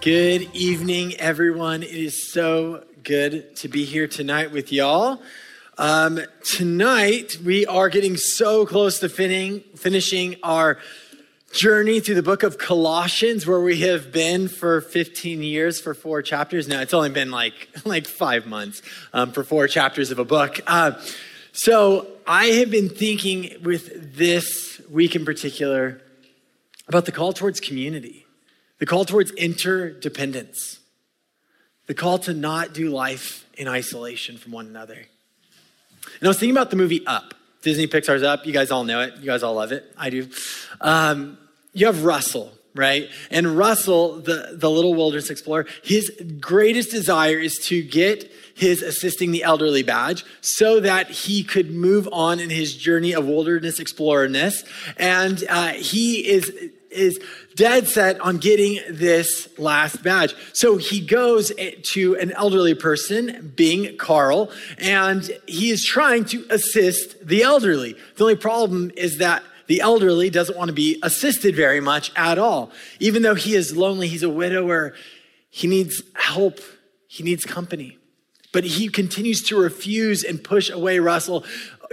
Good evening, everyone. It is so good to be here tonight with y'all. Um, tonight, we are getting so close to finishing, our journey through the book of Colossians, where we have been for 15 years for four chapters. Now, it's only been like, like five months um, for four chapters of a book. Uh, so, I have been thinking with this week in particular about the call towards community the call towards interdependence, the call to not do life in isolation from one another. And I was thinking about the movie Up. Disney Pixar's Up. You guys all know it. You guys all love it. I do. Um, you have Russell, right? And Russell, the, the little wilderness explorer, his greatest desire is to get his assisting the elderly badge so that he could move on in his journey of wilderness explorerness. And uh, he is is dead set on getting this last badge. So he goes to an elderly person, being Carl, and he is trying to assist the elderly. The only problem is that the elderly doesn't want to be assisted very much at all. Even though he is lonely, he's a widower, he needs help, he needs company. But he continues to refuse and push away Russell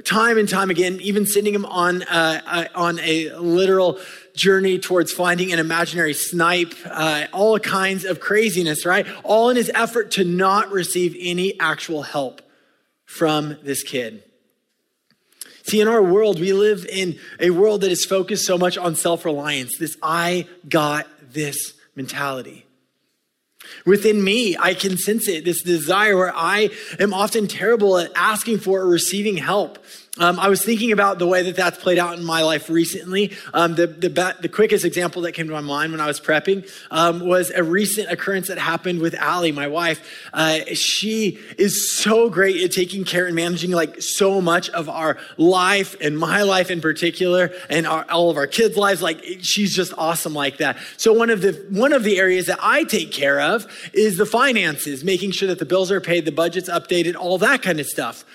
time and time again, even sending him on, uh, uh, on a literal journey towards finding an imaginary snipe, uh, all kinds of craziness, right? All in his effort to not receive any actual help from this kid. See, in our world, we live in a world that is focused so much on self reliance, this I got this mentality. Within me, I can sense it, this desire where I am often terrible at asking for or receiving help. Um, I was thinking about the way that that's played out in my life recently. Um, the, the, the, quickest example that came to my mind when I was prepping um, was a recent occurrence that happened with Allie, my wife. Uh, she is so great at taking care and managing like so much of our life and my life in particular and our, all of our kids' lives. Like she's just awesome like that. So one of the one of the areas that I take care of is the finances, making sure that the bills are paid, the budget's updated, all that kind of stuff.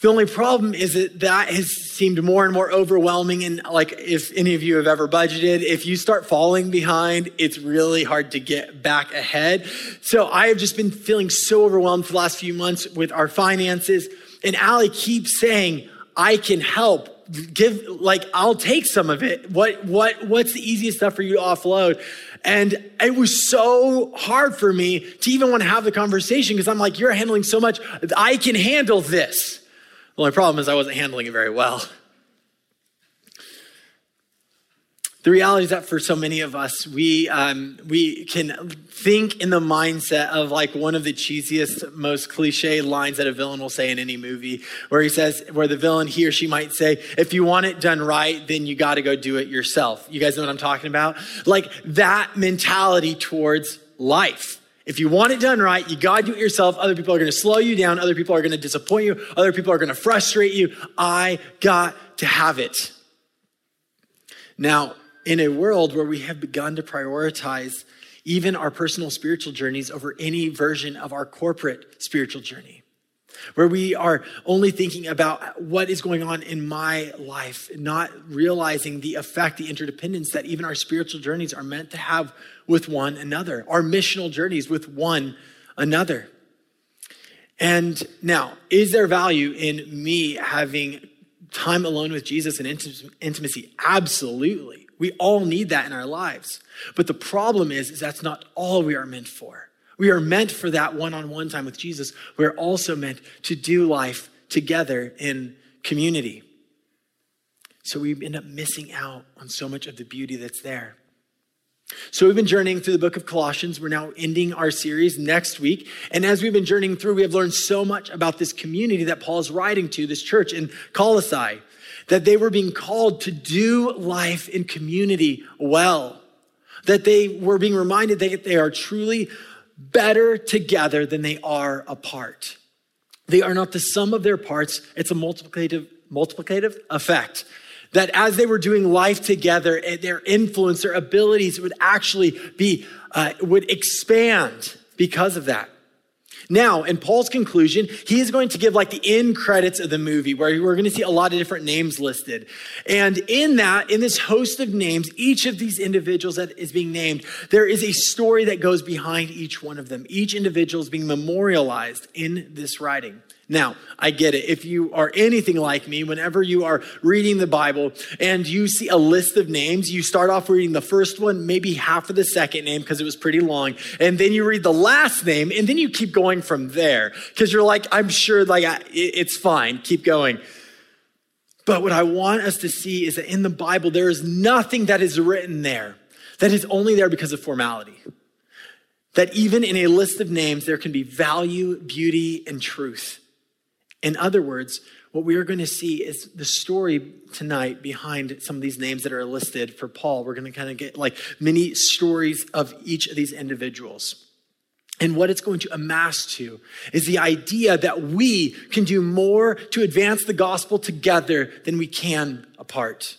The only problem is that that has seemed more and more overwhelming. And like, if any of you have ever budgeted, if you start falling behind, it's really hard to get back ahead. So I have just been feeling so overwhelmed for the last few months with our finances. And Allie keeps saying, I can help. Give, like, I'll take some of it. What, what, what's the easiest stuff for you to offload? And it was so hard for me to even want to have the conversation because I'm like, you're handling so much. I can handle this. Only problem is I wasn't handling it very well. The reality is that for so many of us, we, um, we can think in the mindset of like one of the cheesiest, most cliche lines that a villain will say in any movie, where he says, where the villain, he or she might say, if you want it done right, then you got to go do it yourself. You guys know what I'm talking about? Like that mentality towards life. If you want it done right, you gotta do it yourself. Other people are gonna slow you down. Other people are gonna disappoint you. Other people are gonna frustrate you. I got to have it. Now, in a world where we have begun to prioritize even our personal spiritual journeys over any version of our corporate spiritual journey, where we are only thinking about what is going on in my life, not realizing the effect, the interdependence that even our spiritual journeys are meant to have with one another, our missional journeys with one another. And now, is there value in me having time alone with Jesus and intimacy? Absolutely. We all need that in our lives. But the problem is, is that's not all we are meant for. We are meant for that one on one time with Jesus. We're also meant to do life together in community. So we end up missing out on so much of the beauty that's there. So we've been journeying through the book of Colossians. We're now ending our series next week. And as we've been journeying through, we have learned so much about this community that Paul is writing to, this church in Colossae, that they were being called to do life in community well, that they were being reminded that they are truly better together than they are apart. They are not the sum of their parts, it's a multiplicative, multiplicative effect. That as they were doing life together, eh, their influence, their abilities would actually be, uh, would expand because of that. Now, in Paul's conclusion, he is going to give like the end credits of the movie where we're going to see a lot of different names listed. And in that, in this host of names, each of these individuals that is being named, there is a story that goes behind each one of them. Each individual is being memorialized in this writing. Now, I get it. If you are anything like me, whenever you are reading the Bible and you see a list of names, you start off reading the first one, maybe half of the second name because it was pretty long, and then you read the last name, and then you keep going from there because you're like, I'm sure, like it's fine, keep going. But what I want us to see is that in the Bible, there is nothing that is written there that is only there because of formality. That even in a list of names, there can be value, beauty, and truth. In other words, what we are going to see is the story tonight behind some of these names that are listed for Paul. We're going to kind of get like many stories of each of these individuals. And what it's going to amass to is the idea that we can do more to advance the gospel together than we can apart.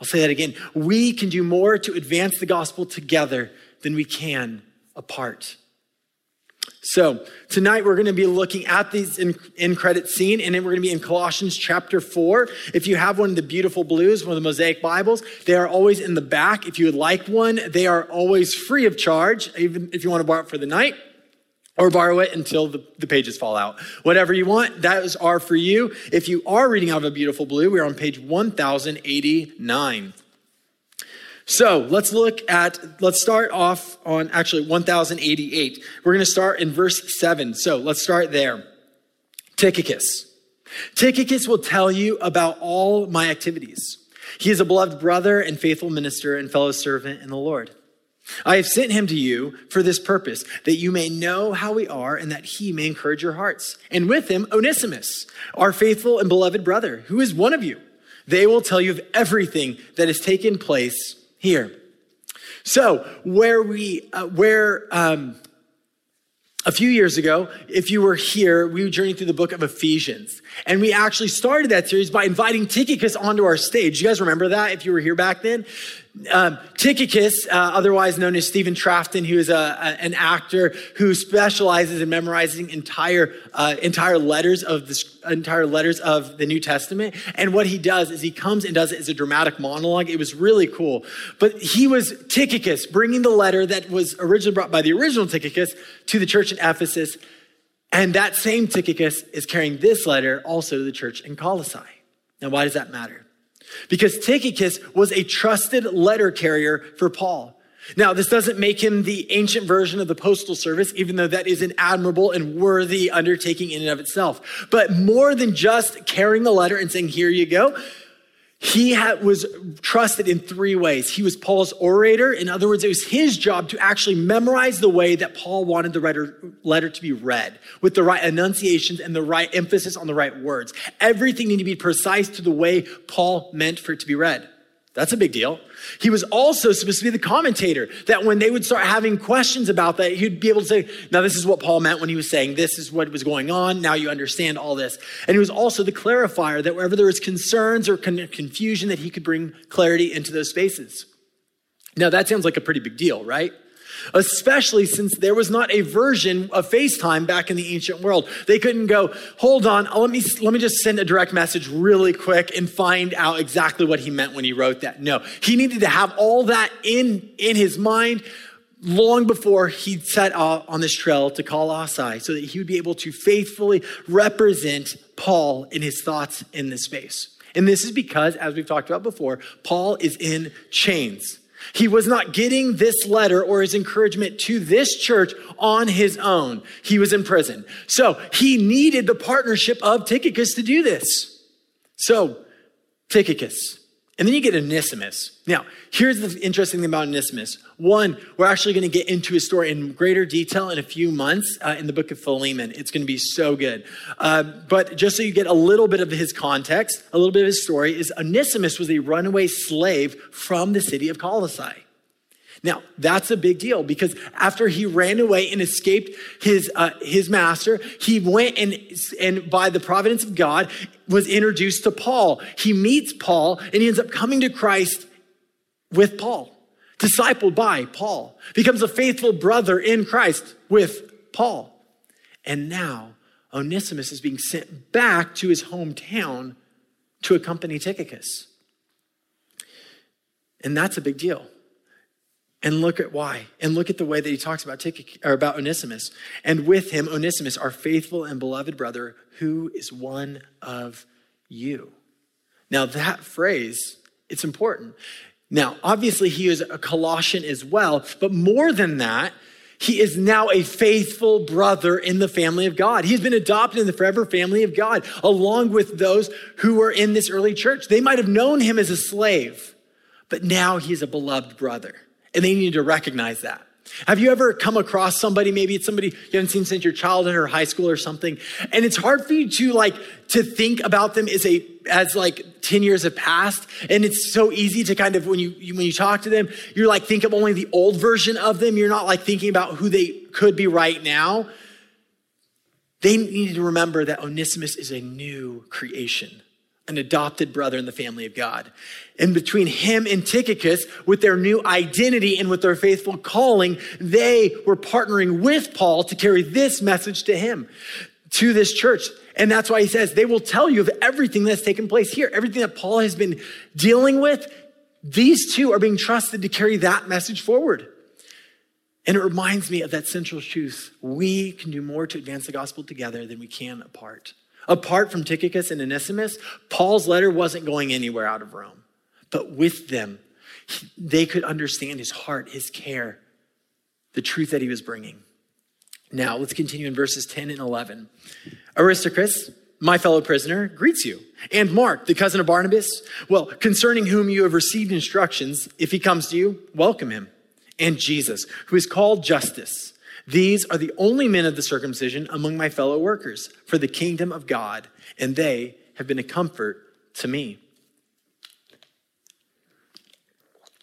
I'll say that again. We can do more to advance the gospel together than we can apart. So, tonight we're going to be looking at these in, in, credit scene, and then we're going to be in Colossians chapter 4. If you have one of the beautiful blues, one of the Mosaic Bibles, they are always in the back. If you would like one, they are always free of charge, even if you want to borrow it for the night or borrow it until the, the pages fall out. Whatever you want, that are for you. If you are reading out of a beautiful blue, we're on page 1089. So let's look at, let's start off on actually 1088. We're going to start in verse 7. So let's start there. Tychicus. Tychicus will tell you about all my activities. He is a beloved brother and faithful minister and fellow servant in the Lord. I have sent him to you for this purpose, that you may know how we are and that he may encourage your hearts. And with him, Onesimus, our faithful and beloved brother, who is one of you. They will tell you of everything that has taken place here. So, where we, uh, where, um, a few years ago, if you were here, we were journeyed through the book of Ephesians. And we actually started that series by inviting Tychicus onto our stage. You guys remember that if you were here back then? Um, Tychicus, uh, otherwise known as Stephen Trafton, who is a, a, an actor who specializes in memorizing entire uh, entire letters of the entire letters of the New Testament. And what he does is he comes and does it as a dramatic monologue. It was really cool. But he was Tychicus, bringing the letter that was originally brought by the original Tychicus to the church in Ephesus. And that same Tychicus is carrying this letter also to the church in Colossae. Now, why does that matter? Because Tychicus was a trusted letter carrier for Paul. Now, this doesn't make him the ancient version of the postal service, even though that is an admirable and worthy undertaking in and of itself. But more than just carrying the letter and saying, here you go, he had, was trusted in three ways. He was Paul's orator. In other words, it was his job to actually memorize the way that Paul wanted the letter, letter to be read, with the right enunciations and the right emphasis on the right words. Everything needed to be precise to the way Paul meant for it to be read. That's a big deal. He was also supposed to be the commentator that when they would start having questions about that, he'd be able to say, now this is what Paul meant when he was saying this is what was going on. Now you understand all this. And he was also the clarifier that wherever there was concerns or confusion that he could bring clarity into those spaces. Now that sounds like a pretty big deal, right? Especially since there was not a version of FaceTime back in the ancient world. They couldn't go, hold on, let me, let me just send a direct message really quick and find out exactly what he meant when he wrote that. No, he needed to have all that in, in his mind long before he set off on this trail to Colossae so that he would be able to faithfully represent Paul in his thoughts in this space. And this is because, as we've talked about before, Paul is in chains. He was not getting this letter or his encouragement to this church on his own. He was in prison. So he needed the partnership of Tychicus to do this. So, Tychicus, and then you get Onesimus. Now, here's the interesting thing about Onesimus. One, we're actually going to get into his story in greater detail in a few months uh, in the book of Philemon. It's going to be so good. Uh, but just so you get a little bit of his context, a little bit of his story, is Onesimus was a runaway slave from the city of Colossae. Now, that's a big deal because after he ran away and escaped his, uh, his master, he went and, and by the providence of God was introduced to Paul. He meets Paul and he ends up coming to Christ with Paul, discipled by Paul, becomes a faithful brother in Christ with Paul. And now Onesimus is being sent back to his hometown to accompany Tychicus. And that's a big deal. And look at why. And look at the way that he talks about or about Onesimus. And with him, Onesimus, our faithful and beloved brother, who is one of you. Now, that phrase, it's important. Now, obviously, he is a Colossian as well, but more than that, he is now a faithful brother in the family of God. He's been adopted in the forever family of God, along with those who were in this early church. They might have known him as a slave, but now he's a beloved brother, and they need to recognize that. Have you ever come across somebody, maybe it's somebody you haven't seen since your childhood or high school or something, and it's hard for you to like to think about them as a as like 10 years have passed and it's so easy to kind of when you, you when you talk to them you're like think of only the old version of them. You're not like thinking about who they could be right now. They need to remember that onesimus is a new creation an adopted brother in the family of God. And between him and Tychicus, with their new identity and with their faithful calling, they were partnering with Paul to carry this message to him, to this church. And that's why he says they will tell you of everything that's taken place here, everything that Paul has been dealing with. These two are being trusted to carry that message forward. And it reminds me of that central truth. We can do more to advance the gospel together than we can apart. Apart from Tychicus and Onesimus, Paul's letter wasn't going anywhere out of Rome. But with them, they could understand his heart, his care, the truth that he was bringing. Now, let's continue in verses 10 and 11. Aristarchus, my fellow prisoner, greets you. And Mark, the cousin of Barnabas, well, concerning whom you have received instructions, if he comes to you, welcome him. And Jesus, who is called Justus these are the only men of the circumcision among my fellow workers for the kingdom of God, and they have been a comfort to me.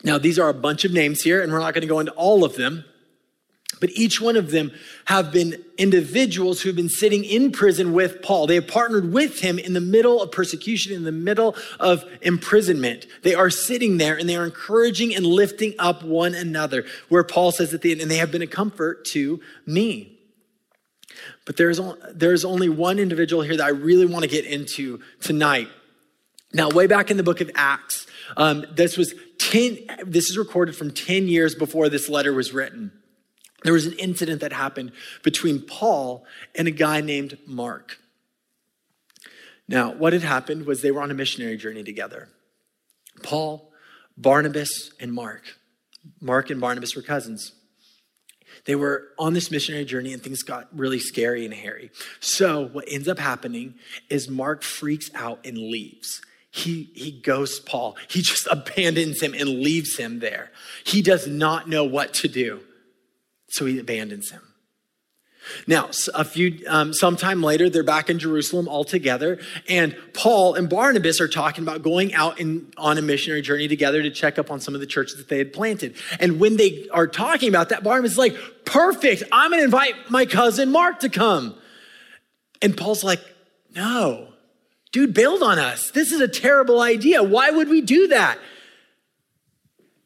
Now, these are a bunch of names here, and we're not going to go into all of them. But each one of them have been individuals who've been sitting in prison with Paul. They have partnered with him in the middle of persecution, in the middle of imprisonment. They are sitting there and they are encouraging and lifting up one another, where Paul says at the end, and they have been a comfort to me. But there's, there's only one individual here that I really want to get into tonight. Now, way back in the book of Acts, um, this was 10, this is recorded from 10 years before this letter was written there was an incident that happened between Paul and a guy named Mark. Now, what had happened was they were on a missionary journey together. Paul, Barnabas, and Mark. Mark and Barnabas were cousins. They were on this missionary journey and things got really scary and hairy. So, what ends up happening is Mark freaks out and leaves. He, he ghosts Paul. He just abandons him and leaves him there. He does not know what to do. So he abandons him. Now, a few, um, sometime later, they're back in Jerusalem all together, and Paul and Barnabas are talking about going out in, on a missionary journey together to check up on some of the churches that they had planted. And when they are talking about that, Barnabas is like, perfect, I'm gonna invite my cousin Mark to come. And Paul's like, no, dude, build on us. This is a terrible idea. Why would we do that?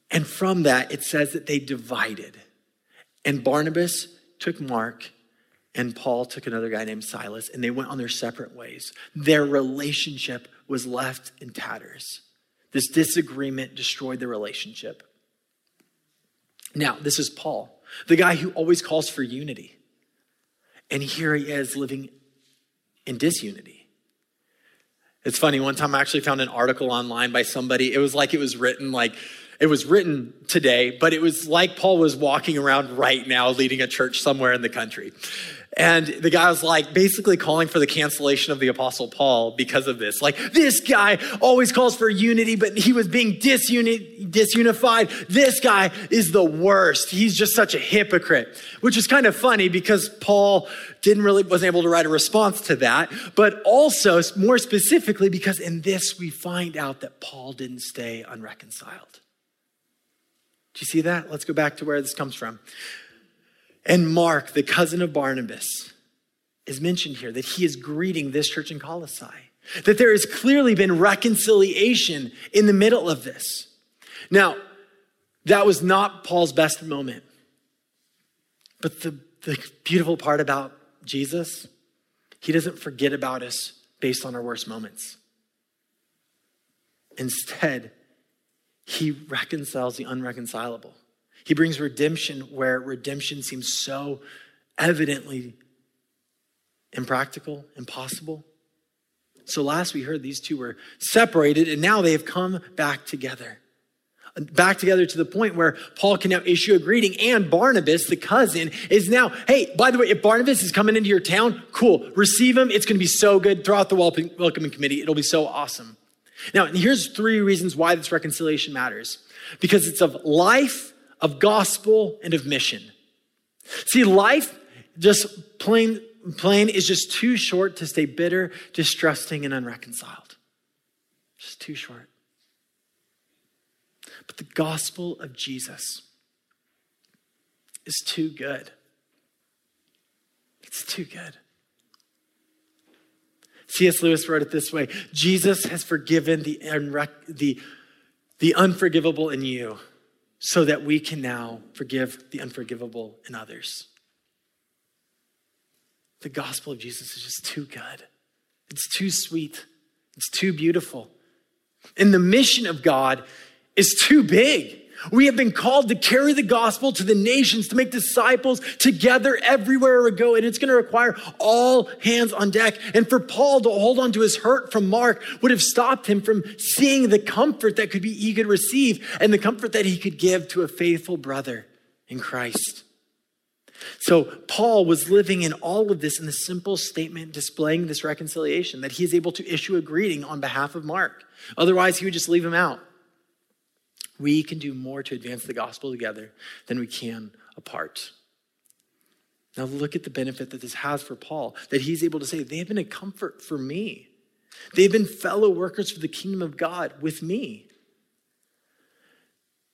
And from that, it says that they divided. And Barnabas took Mark, and Paul took another guy named Silas, and they went on their separate ways. Their relationship was left in tatters. This disagreement destroyed the relationship. Now, this is Paul, the guy who always calls for unity. And here he is living in disunity. It's funny, one time I actually found an article online by somebody. It was like it was written like it was written today, but it was like Paul was walking around right now leading a church somewhere in the country. And the guy was like basically calling for the cancellation of the apostle Paul because of this. Like this guy always calls for unity, but he was being disuni- disunified. This guy is the worst. He's just such a hypocrite, which is kind of funny because Paul didn't really wasn't able to write a response to that, but also more specifically because in this we find out that Paul didn't stay unreconciled. Do you see that? Let's go back to where this comes from. And Mark, the cousin of Barnabas, is mentioned here that he is greeting this church in Colossae. That there has clearly been reconciliation in the middle of this. Now, that was not Paul's best moment. But the, the beautiful part about Jesus, he doesn't forget about us based on our worst moments. Instead, he reconciles the unreconcilable. He brings redemption where redemption seems so evidently impractical, impossible. So last we heard these two were separated and now they have come back together. Back together to the point where Paul can now issue a greeting and Barnabas, the cousin, is now, hey, by the way, if Barnabas is coming into your town, cool, receive him. It's going to be so good. Throw out the welcoming committee. It'll be so awesome. Now, here's three reasons why this reconciliation matters because it's of life, of gospel, and of mission. See, life, just plain, plain, is just too short to stay bitter, distrusting, and unreconciled. Just too short. But the gospel of Jesus is too good. It's too good. C.S. Lewis wrote it this way Jesus has forgiven the, the, the unforgivable in you so that we can now forgive the unforgivable in others. The gospel of Jesus is just too good. It's too sweet. It's too beautiful. And the mission of God is too big. We have been called to carry the gospel to the nations, to make disciples together everywhere we go. And it's going to require all hands on deck. And for Paul to hold on to his hurt from Mark would have stopped him from seeing the comfort that could be he could receive and the comfort that he could give to a faithful brother in Christ. So Paul was living in all of this in the simple statement displaying this reconciliation that he is able to issue a greeting on behalf of Mark. Otherwise, he would just leave him out. We can do more to advance the gospel together than we can apart. Now, look at the benefit that this has for Paul, that he's able to say, They have been a comfort for me. They've been fellow workers for the kingdom of God with me.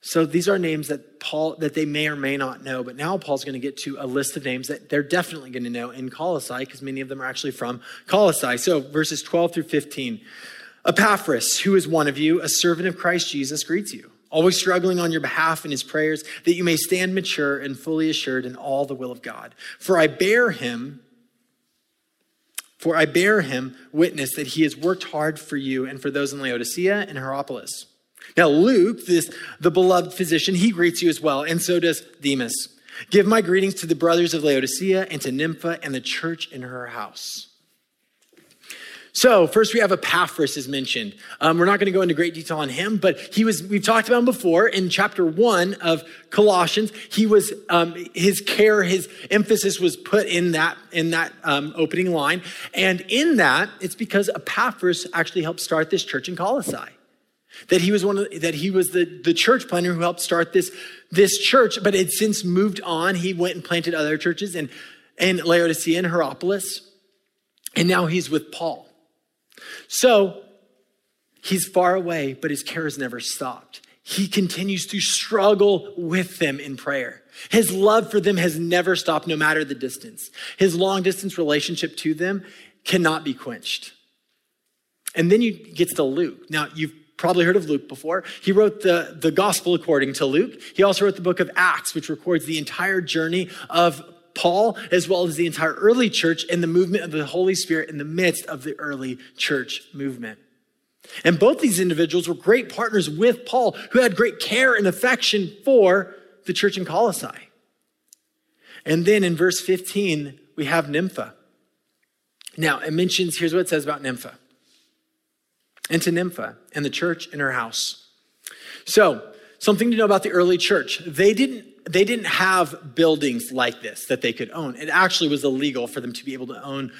So these are names that Paul that they may or may not know, but now Paul's going to get to a list of names that they're definitely going to know in Colossae because many of them are actually from Colossae. So verses 12 through 15. Epaphras, who is one of you, a servant of Christ Jesus, greets you always struggling on your behalf in his prayers, that you may stand mature and fully assured in all the will of God. For I bear him, for I bear him witness that he has worked hard for you and for those in Laodicea and Hierapolis. Now, Luke, this, the beloved physician, he greets you as well, and so does Demas. Give my greetings to the brothers of Laodicea and to Nympha and the church in her house. So first we have Epaphras is mentioned. Um, we're not going to go into great detail on him, but he was, we've talked about him before in chapter one of Colossians. He was, um, his care, his emphasis was put in that, in that um, opening line. And in that, it's because Epaphras actually helped start this church in Colossae. That he was one of, that he was the, the church planter who helped start this, this church, but had since moved on. He went and planted other churches in, in Laodicea and Hierapolis. And now he's with Paul. So he's far away, but his care has never stopped. He continues to struggle with them in prayer. His love for them has never stopped, no matter the distance. His long distance relationship to them cannot be quenched. And then you gets to Luke. Now, you've probably heard of Luke before. He wrote the, the gospel according to Luke. He also wrote the book of Acts, which records the entire journey of Paul, as well as the entire early church and the movement of the Holy Spirit in the midst of the early church movement. And both these individuals were great partners with Paul, who had great care and affection for the church in Colossae. And then in verse 15, we have Nympha. Now, it mentions, here's what it says about Nympha. And to Nympha and the church in her house. So, something to know about the early church. They didn't they didn't have buildings like this that they could own. It actually was illegal for them to be able to own,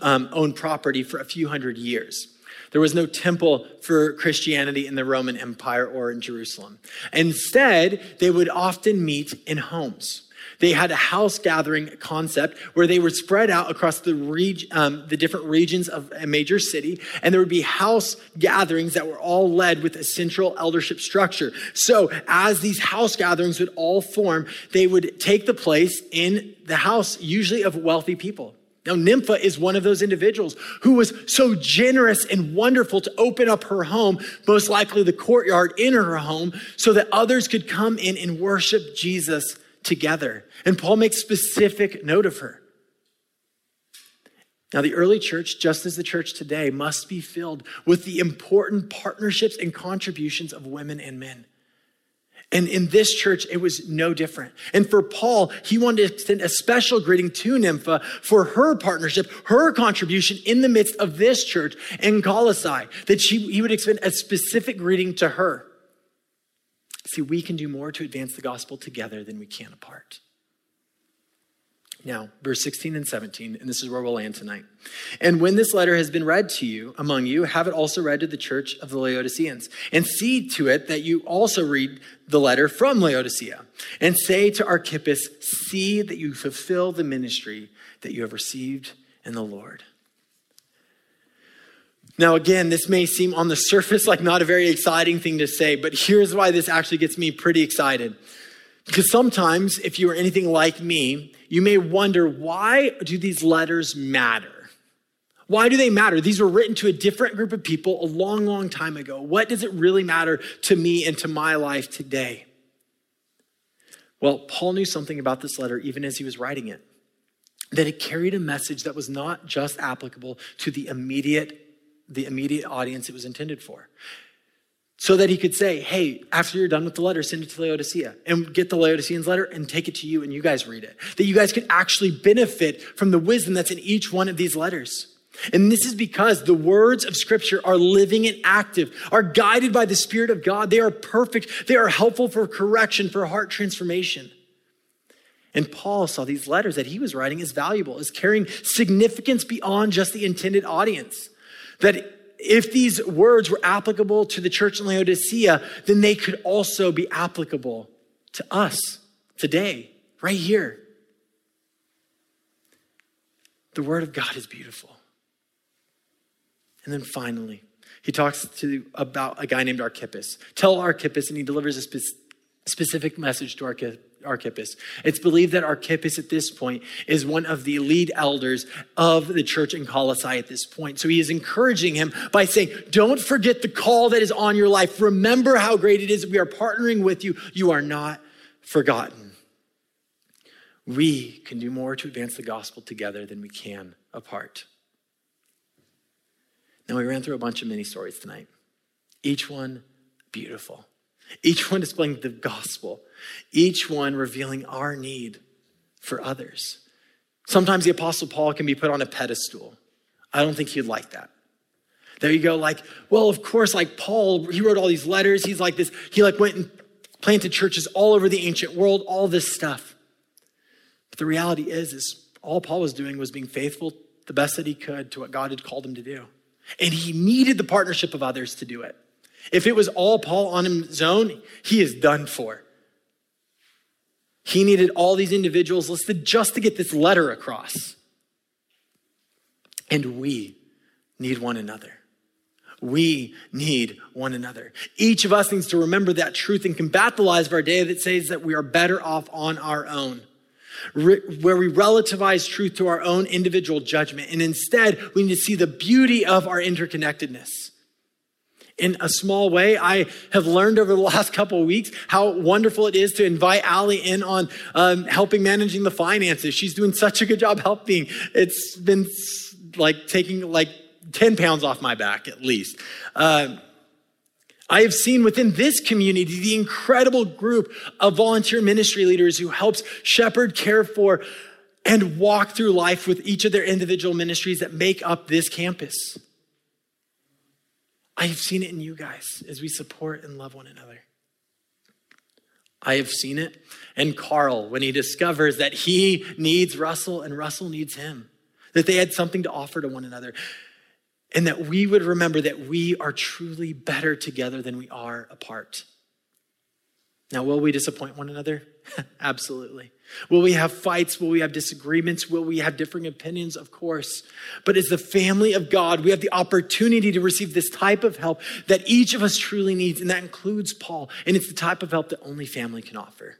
um, own property for a few hundred years. There was no temple for Christianity in the Roman Empire or in Jerusalem. Instead, they would often meet in homes. They had a house gathering concept where they were spread out across the, reg- um, the different regions of a major city, and there would be house gatherings that were all led with a central eldership structure. So, as these house gatherings would all form, they would take the place in the house, usually of wealthy people. Now, Nympha is one of those individuals who was so generous and wonderful to open up her home, most likely the courtyard in her home, so that others could come in and worship Jesus together. And Paul makes specific note of her. Now, the early church, just as the church today, must be filled with the important partnerships and contributions of women and men. And in this church, it was no different. And for Paul, he wanted to extend a special greeting to Nympha for her partnership, her contribution in the midst of this church in Colossae, that she, he would extend a specific greeting to her. See, we can do more to advance the gospel together than we can apart. Now, verse 16 and 17, and this is where we'll land tonight. And when this letter has been read to you among you, have it also read to the church of the Laodiceans. And see to it that you also read the letter from Laodicea. And say to Archippus, See that you fulfill the ministry that you have received in the Lord. Now, again, this may seem on the surface like not a very exciting thing to say, but here's why this actually gets me pretty excited. Because sometimes, if you are anything like me, you may wonder why do these letters matter? Why do they matter? These were written to a different group of people a long, long time ago. What does it really matter to me and to my life today? Well, Paul knew something about this letter even as he was writing it that it carried a message that was not just applicable to the immediate the immediate audience it was intended for so that he could say, Hey, after you're done with the letter, send it to Laodicea and get the Laodiceans letter and take it to you and you guys read it. That you guys could actually benefit from the wisdom that's in each one of these letters. And this is because the words of Scripture are living and active, are guided by the Spirit of God. They are perfect, they are helpful for correction, for heart transformation. And Paul saw these letters that he was writing as valuable, as carrying significance beyond just the intended audience. That if these words were applicable to the church in Laodicea, then they could also be applicable to us today, right here. The word of God is beautiful. And then finally, he talks to about a guy named Archippus. Tell Archippus, and he delivers a spe- specific message to Archippus Archippus. It's believed that Archippus at this point is one of the lead elders of the church in Colossae at this point. So he is encouraging him by saying, Don't forget the call that is on your life. Remember how great it is we are partnering with you. You are not forgotten. We can do more to advance the gospel together than we can apart. Now, we ran through a bunch of mini stories tonight, each one beautiful. Each one displaying the gospel, each one revealing our need for others. Sometimes the Apostle Paul can be put on a pedestal. I don't think he'd like that. There you go, like, well, of course, like Paul, he wrote all these letters. He's like this, he like went and planted churches all over the ancient world, all this stuff. But the reality is, is all Paul was doing was being faithful the best that he could to what God had called him to do. And he needed the partnership of others to do it. If it was all Paul on his own, he is done for. He needed all these individuals listed just to get this letter across. And we need one another. We need one another. Each of us needs to remember that truth and combat the lies of our day that says that we are better off on our own, where we relativize truth to our own individual judgment. And instead, we need to see the beauty of our interconnectedness in a small way. I have learned over the last couple of weeks how wonderful it is to invite Allie in on um, helping managing the finances. She's doing such a good job helping. It's been like taking like 10 pounds off my back at least. Uh, I have seen within this community the incredible group of volunteer ministry leaders who helps shepherd, care for, and walk through life with each of their individual ministries that make up this campus. I have seen it in you guys as we support and love one another. I have seen it in Carl when he discovers that he needs Russell and Russell needs him, that they had something to offer to one another, and that we would remember that we are truly better together than we are apart. Now, will we disappoint one another? Absolutely. Will we have fights? Will we have disagreements? Will we have differing opinions? Of course. But as the family of God, we have the opportunity to receive this type of help that each of us truly needs, and that includes Paul. And it's the type of help that only family can offer.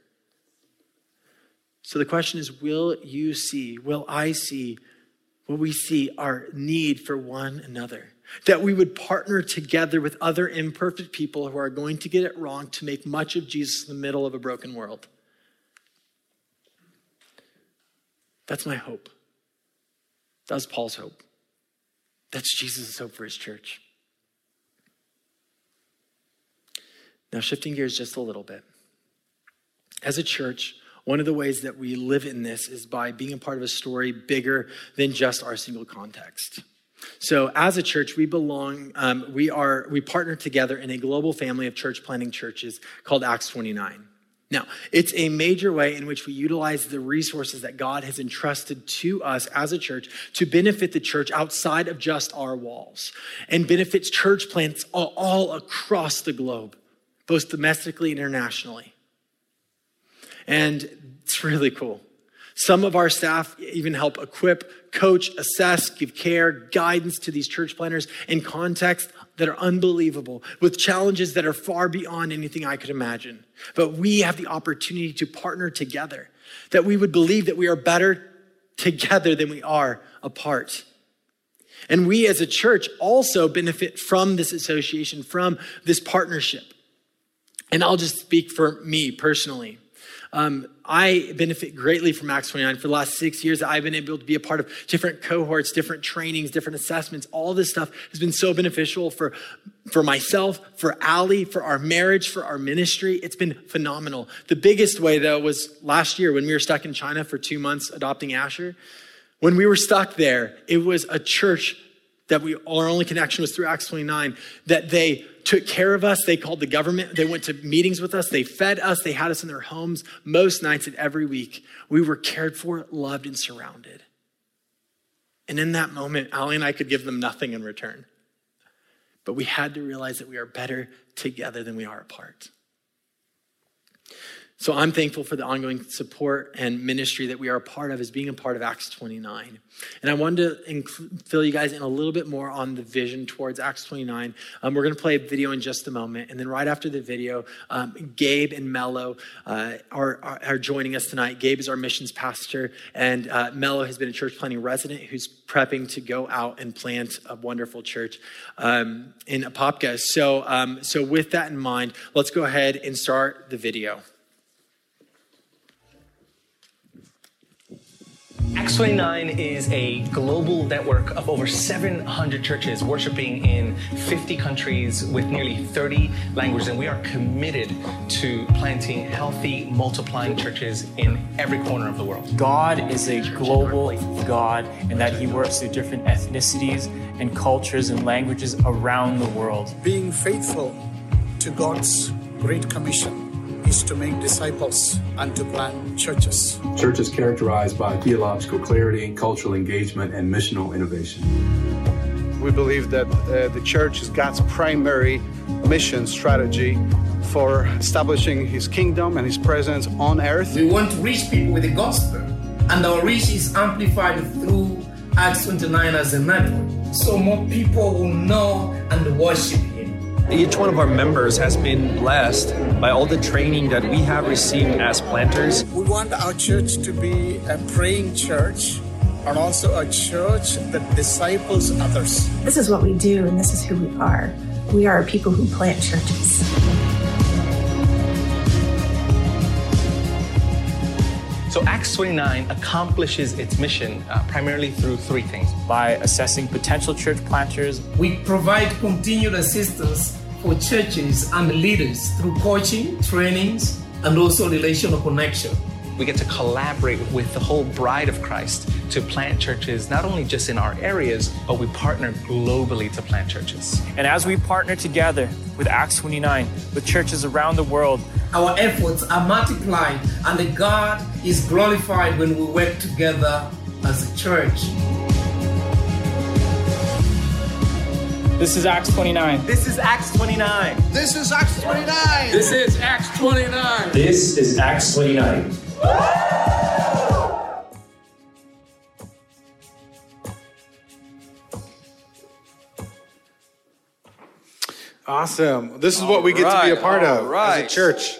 So the question is will you see, will I see, will we see our need for one another? That we would partner together with other imperfect people who are going to get it wrong to make much of Jesus in the middle of a broken world. That's my hope. That's Paul's hope. That's Jesus' hope for his church. Now, shifting gears just a little bit. As a church, one of the ways that we live in this is by being a part of a story bigger than just our single context. So, as a church, we belong, um, we are, we partner together in a global family of church planting churches called Acts 29. Now, it's a major way in which we utilize the resources that God has entrusted to us as a church to benefit the church outside of just our walls and benefits church plants all, across the globe, both domestically and internationally. And it's really cool. Some of our staff even help equip, coach, assess, give care, guidance to these church planters in context that are unbelievable, with challenges that are far beyond anything I could imagine. But we have the opportunity to partner together, that we would believe that we are better together than we are apart. And we as a church also benefit from this association, from this partnership. And I'll just speak for me personally. Um, I benefit greatly from Acts 29. For the last six years, I've been able to be a part of different cohorts, different trainings, different assessments. All this stuff has been so beneficial for, for myself, for Allie, for our marriage, for our ministry. It's been phenomenal. The biggest way, though, was last year when we were stuck in China for two months adopting Asher. When we were stuck there, it was a church that we our only connection was through Acts 29, that they took care of us. They called the government. They went to meetings with us. They fed us. They had us in their homes most nights and every week. We were cared for, loved, and surrounded. And in that moment, Allie and I could give them nothing in return. But we had to realize that we are better together than we are apart. So I'm thankful for the ongoing support and ministry that we are a part of as being a part of Acts 29. And I wanted to inc- fill you guys in a little bit more on the vision towards Acts 29. Um, we're going to play a video in just a moment. And then right after the video, um, Gabe and Mello uh, are, are, are, joining us tonight. Gabe is our missions pastor, and uh, Mello has been a church planting resident who's prepping to go out and plant a wonderful church um, in Apopka. So, um, so with that in mind, let's go ahead and start the video. Acts 29 is a global network of over 700 churches worshiping in 50 countries with nearly 30 languages. And we are committed to planting healthy, multiplying churches in every corner of the world. God is a global God and that He works through different ethnicities and cultures and languages around the world. Being faithful to God's great commission is to make disciples and to plant churches. Churches characterized by theological clarity, cultural engagement, and missional innovation. We believe that uh, the church is God's primary mission strategy for establishing his kingdom and his presence on earth. We want to reach people with the gospel, and our reach is amplified through Acts 29 as a network. So more people will know and worship each one of our members has been blessed by all the training that we have received as planters. We want our church to be a praying church and also a church that disciples others. This is what we do, and this is who we are. We are people who plant churches. So Acts 29 accomplishes its mission uh, primarily through three things. By assessing potential church planters, we provide continued assistance for churches and leaders through coaching, trainings, and also relational connection. We get to collaborate with the whole bride of Christ to plant churches, not only just in our areas, but we partner globally to plant churches. And as we partner together with Acts 29, with churches around the world, our efforts are multiplied and God is glorified when we work together as a church. This is Acts 29. This is Acts 29. This is Acts 29. This is Acts 29. This is Acts 29. Awesome. This is what we get right, to be a part of right. as a church.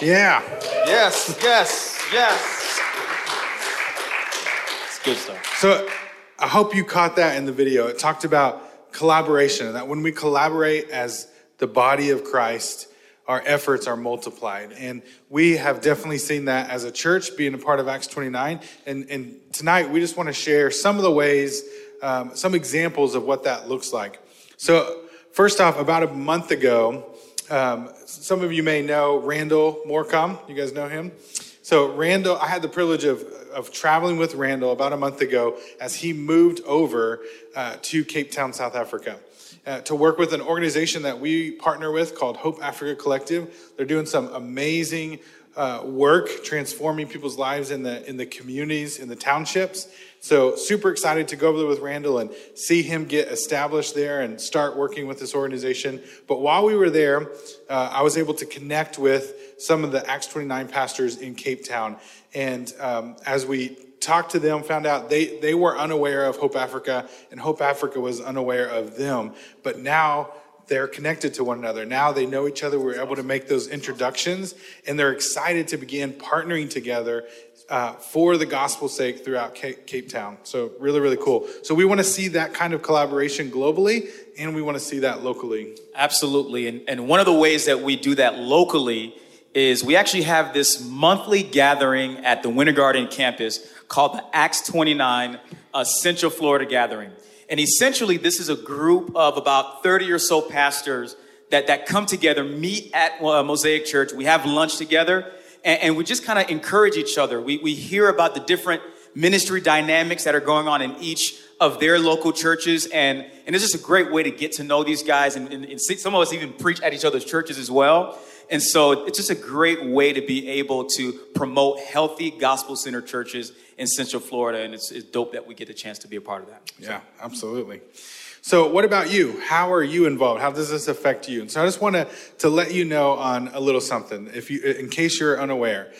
Yeah. Yes, yes, yes. It's good stuff. So I hope you caught that in the video. It talked about collaboration, that when we collaborate as the body of Christ, our efforts are multiplied. And we have definitely seen that as a church being a part of Acts 29. And, and tonight we just want to share some of the ways, um, some examples of what that looks like. So, first off, about a month ago, um, some of you may know Randall Morecom. You guys know him? So, Randall, I had the privilege of, of traveling with Randall about a month ago as he moved over uh, to Cape Town, South Africa uh, to work with an organization that we partner with called Hope Africa Collective. They're doing some amazing uh, work transforming people's lives in the in the communities in the townships. So super excited to go over there with Randall and see him get established there and start working with this organization. But while we were there, uh, I was able to connect with some of the Acts 29 pastors in Cape Town, and um, as we talked to them, found out they, they were unaware of Hope Africa, and Hope Africa was unaware of them. But now they're connected to one another. Now they know each other. We're able to make those introductions, and they're excited to begin partnering together uh, for the gospel's sake throughout Cape, Town. So, really, really cool. So, we want to see that kind of collaboration globally, and we want to see that locally. Absolutely. And, and one of the ways that we do that locally is we actually have this monthly gathering at the Winter Garden campus called the Acts 29 uh, Central Florida Gathering. And essentially, this is a group of about 30 or so pastors that, that come together, meet at uh, Mosaic Church. We have lunch together, and, and we just kind of encourage each other. We, we hear about the different ministry dynamics that are going on in each of their local churches. And, and it's just a great way to get to know these guys. And, and, and some of us even preach at each other's churches as well. And so it's just a great way to be able to promote healthy gospel centered churches in Central Florida. And it's, it's dope that we get the chance to be a part of that. Yeah, absolutely. So, what about you? How are you involved? How does this affect you? And so, I just want to to let you know on a little something, if you, in case you're unaware,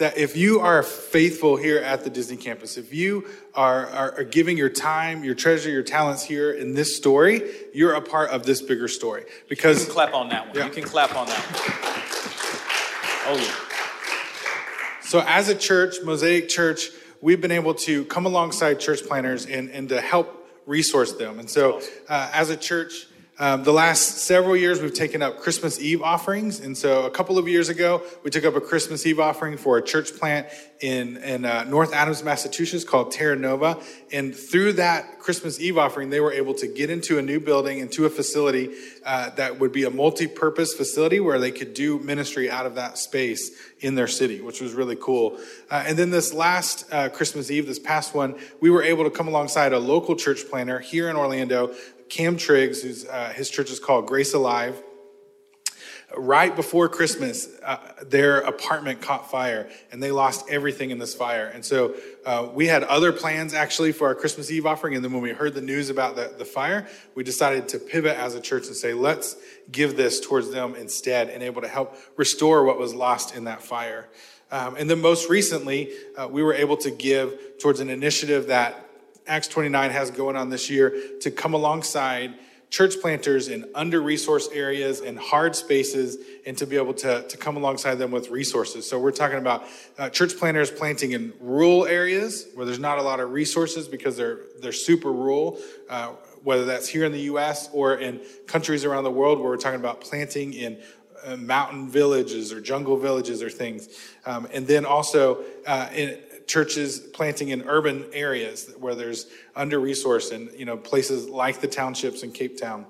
that if you are faithful here at the Disney campus, if you are, are, are, giving your time, your treasure, your talents here in this story, you're a part of this bigger story. Because you can clap on that one. Yeah. You can clap on that one. Oh yeah. So, as a church, Mosaic Church, we've been able to come alongside church planters and, and to help resource them. And so, uh, as a church, um, the last several years, we've taken up Christmas Eve offerings. And so a couple of years ago, we took up a Christmas Eve offering for a church plant in, in uh, North Adams, Massachusetts called Terra Nova. And through that Christmas Eve offering, they were able to get into a new building, into a facility uh, that would be a multi purpose facility where they could do ministry out of that space in their city, which was really cool. Uh, and then this last uh, Christmas Eve, this past one, we were able to come alongside a local church planter here in Orlando Cam Triggs, who's, uh, his church is called Grace Alive. Right before Christmas, uh, their apartment caught fire and they lost everything in this fire. And so uh, we had other plans actually for our Christmas Eve offering. And then when we heard the news about the, the fire, we decided to pivot as a church and say, let's give this towards them instead and able to help restore what was lost in that fire. Um, and then most recently, uh, we were able to give towards an initiative that Acts 29 has going on this year to come alongside church planters in under resourced areas and hard spaces and to be able to, to come alongside them with resources. So we're talking about uh, church planters planting in rural areas where there's not a lot of resources because they're, they're super rural, uh, whether that's here in the US or in countries around the world where we're talking about planting in uh, mountain villages or jungle villages or things. Um, and then also uh, in, churches planting in urban areas where there's under resourced and you know places like the townships in Cape Town.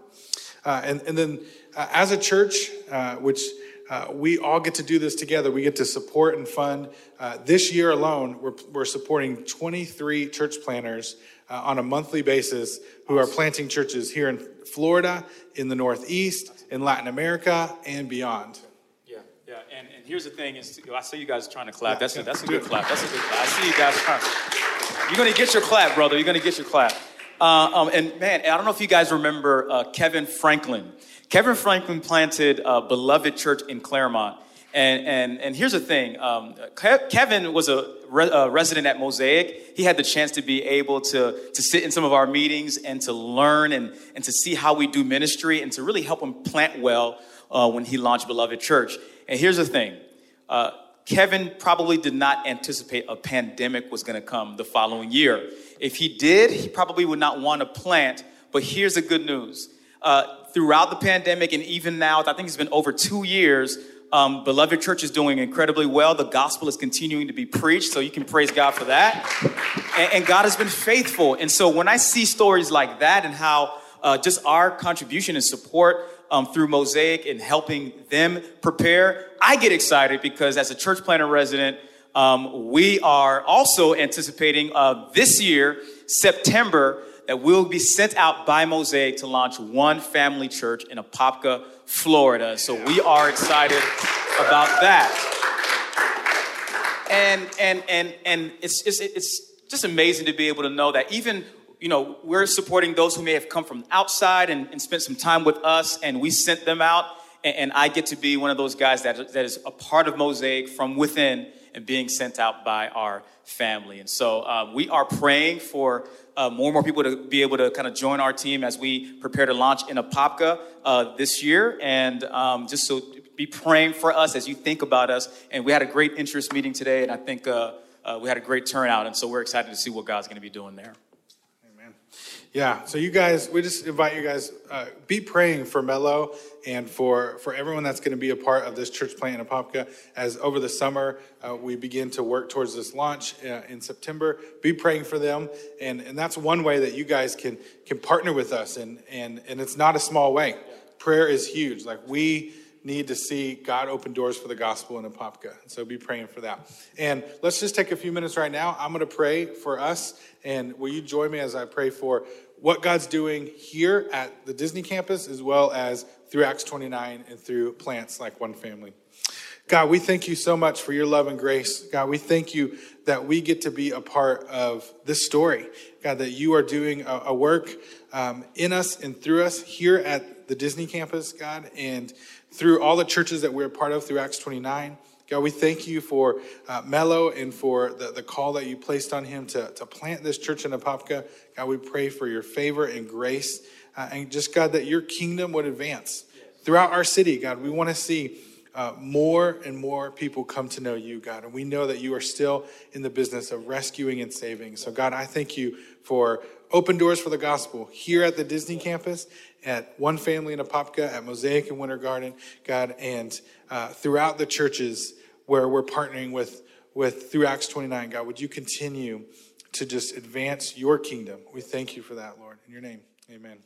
Uh, and, and then uh, as a church, uh, which uh, we all get to do this together. We get to support and fund. Uh, this year alone, we're, we're supporting 23 church planters uh, on a monthly basis who are planting churches here in Florida, in the Northeast, in Latin America, and beyond here's the thing: is I see you guys trying to clap. That's a, that's a good clap. That's a good clap. I see you guys trying. You're gonna get your clap, brother. You're gonna get your clap. Uh, um, and man, I don't know if you guys remember uh, Kevin Franklin. Kevin Franklin planted a beloved church in Clermont. And, and, and here's the thing um, Kevin was a, re- a, resident at Mosaic. He had the chance to be able to, to sit in some of our meetings and to learn and, and to see how we do ministry and to really help him plant well uh, when he launched Beloved Church. And here's the thing uh, Kevin probably did not anticipate a pandemic was going to come the following year. If he did, he probably would not want to plant. But here's the good news uh, throughout the pandemic and even now, I think it's been over two years. Um, Beloved Church is doing incredibly well. The gospel is continuing to be preached, so you can praise God for that. And, and God has been faithful. And so when I see stories like that and how uh, just our contribution and support um, through Mosaic and helping them prepare, I get excited because as a church planter resident, um, we are also anticipating uh, this year, September, that we'll be sent out by Mosaic to launch one family church in Apopka, Florida. So we are excited about that. And and and and it's it's it's just amazing to be able to know that even you know we're supporting those who may have come from outside and, and spent some time with us, and we sent them out. And, and I get to be one of those guys that that is a part of Mosaic from within and being sent out by our family. And so um, we are praying for uh, more and more people to be able to kind of join our team as we prepare to launch in Apopka uh, this year. And um, just so be praying for us as you think about us. And we had a great interest meeting today, and I think uh, uh we had a great turnout. And so we're excited to see what God's going to be doing there. Yeah, so you guys, we just invite you guys, uh, be praying for Mello and for, for everyone that's going to be a part of this church plant in Apopka as over the summer uh, we begin to work towards this launch uh, in September. Be praying for them, and, and that's one way that you guys can can partner with us, and and and it's not a small way. Prayer is huge. Like we need to see God open doors for the gospel in Apopka. So be praying for that. And let's just take a few minutes right now. I'm going to pray for us. And will you join me as I pray for what God's doing here at the Disney campus, as well as through Acts 29 and through plants like One Family? God, we thank you so much for your love and grace. God, we thank you that we get to be a part of this story. God, that you are doing a, a work um, in us and through us here at the Disney campus, God. And through all the churches that we're a part of through Acts 29. God, we thank you for uh, Mello and for the, the call that you placed on him to, to plant this church in Apopka. God, we pray for your favor and grace. Uh, and just, God, that your kingdom would advance throughout our city, God. We want to see uh, more and more people come to know you, God. And we know that you are still in the business of rescuing and saving. So, God, I thank you for open doors for the gospel here at the Disney campus at One Family in Apopka, at Mosaic and Winter Garden, God, and uh, throughout the churches where we're partnering with, with through Acts 29, God, would you continue to just advance your kingdom? We thank you for that, Lord. In your name, amen.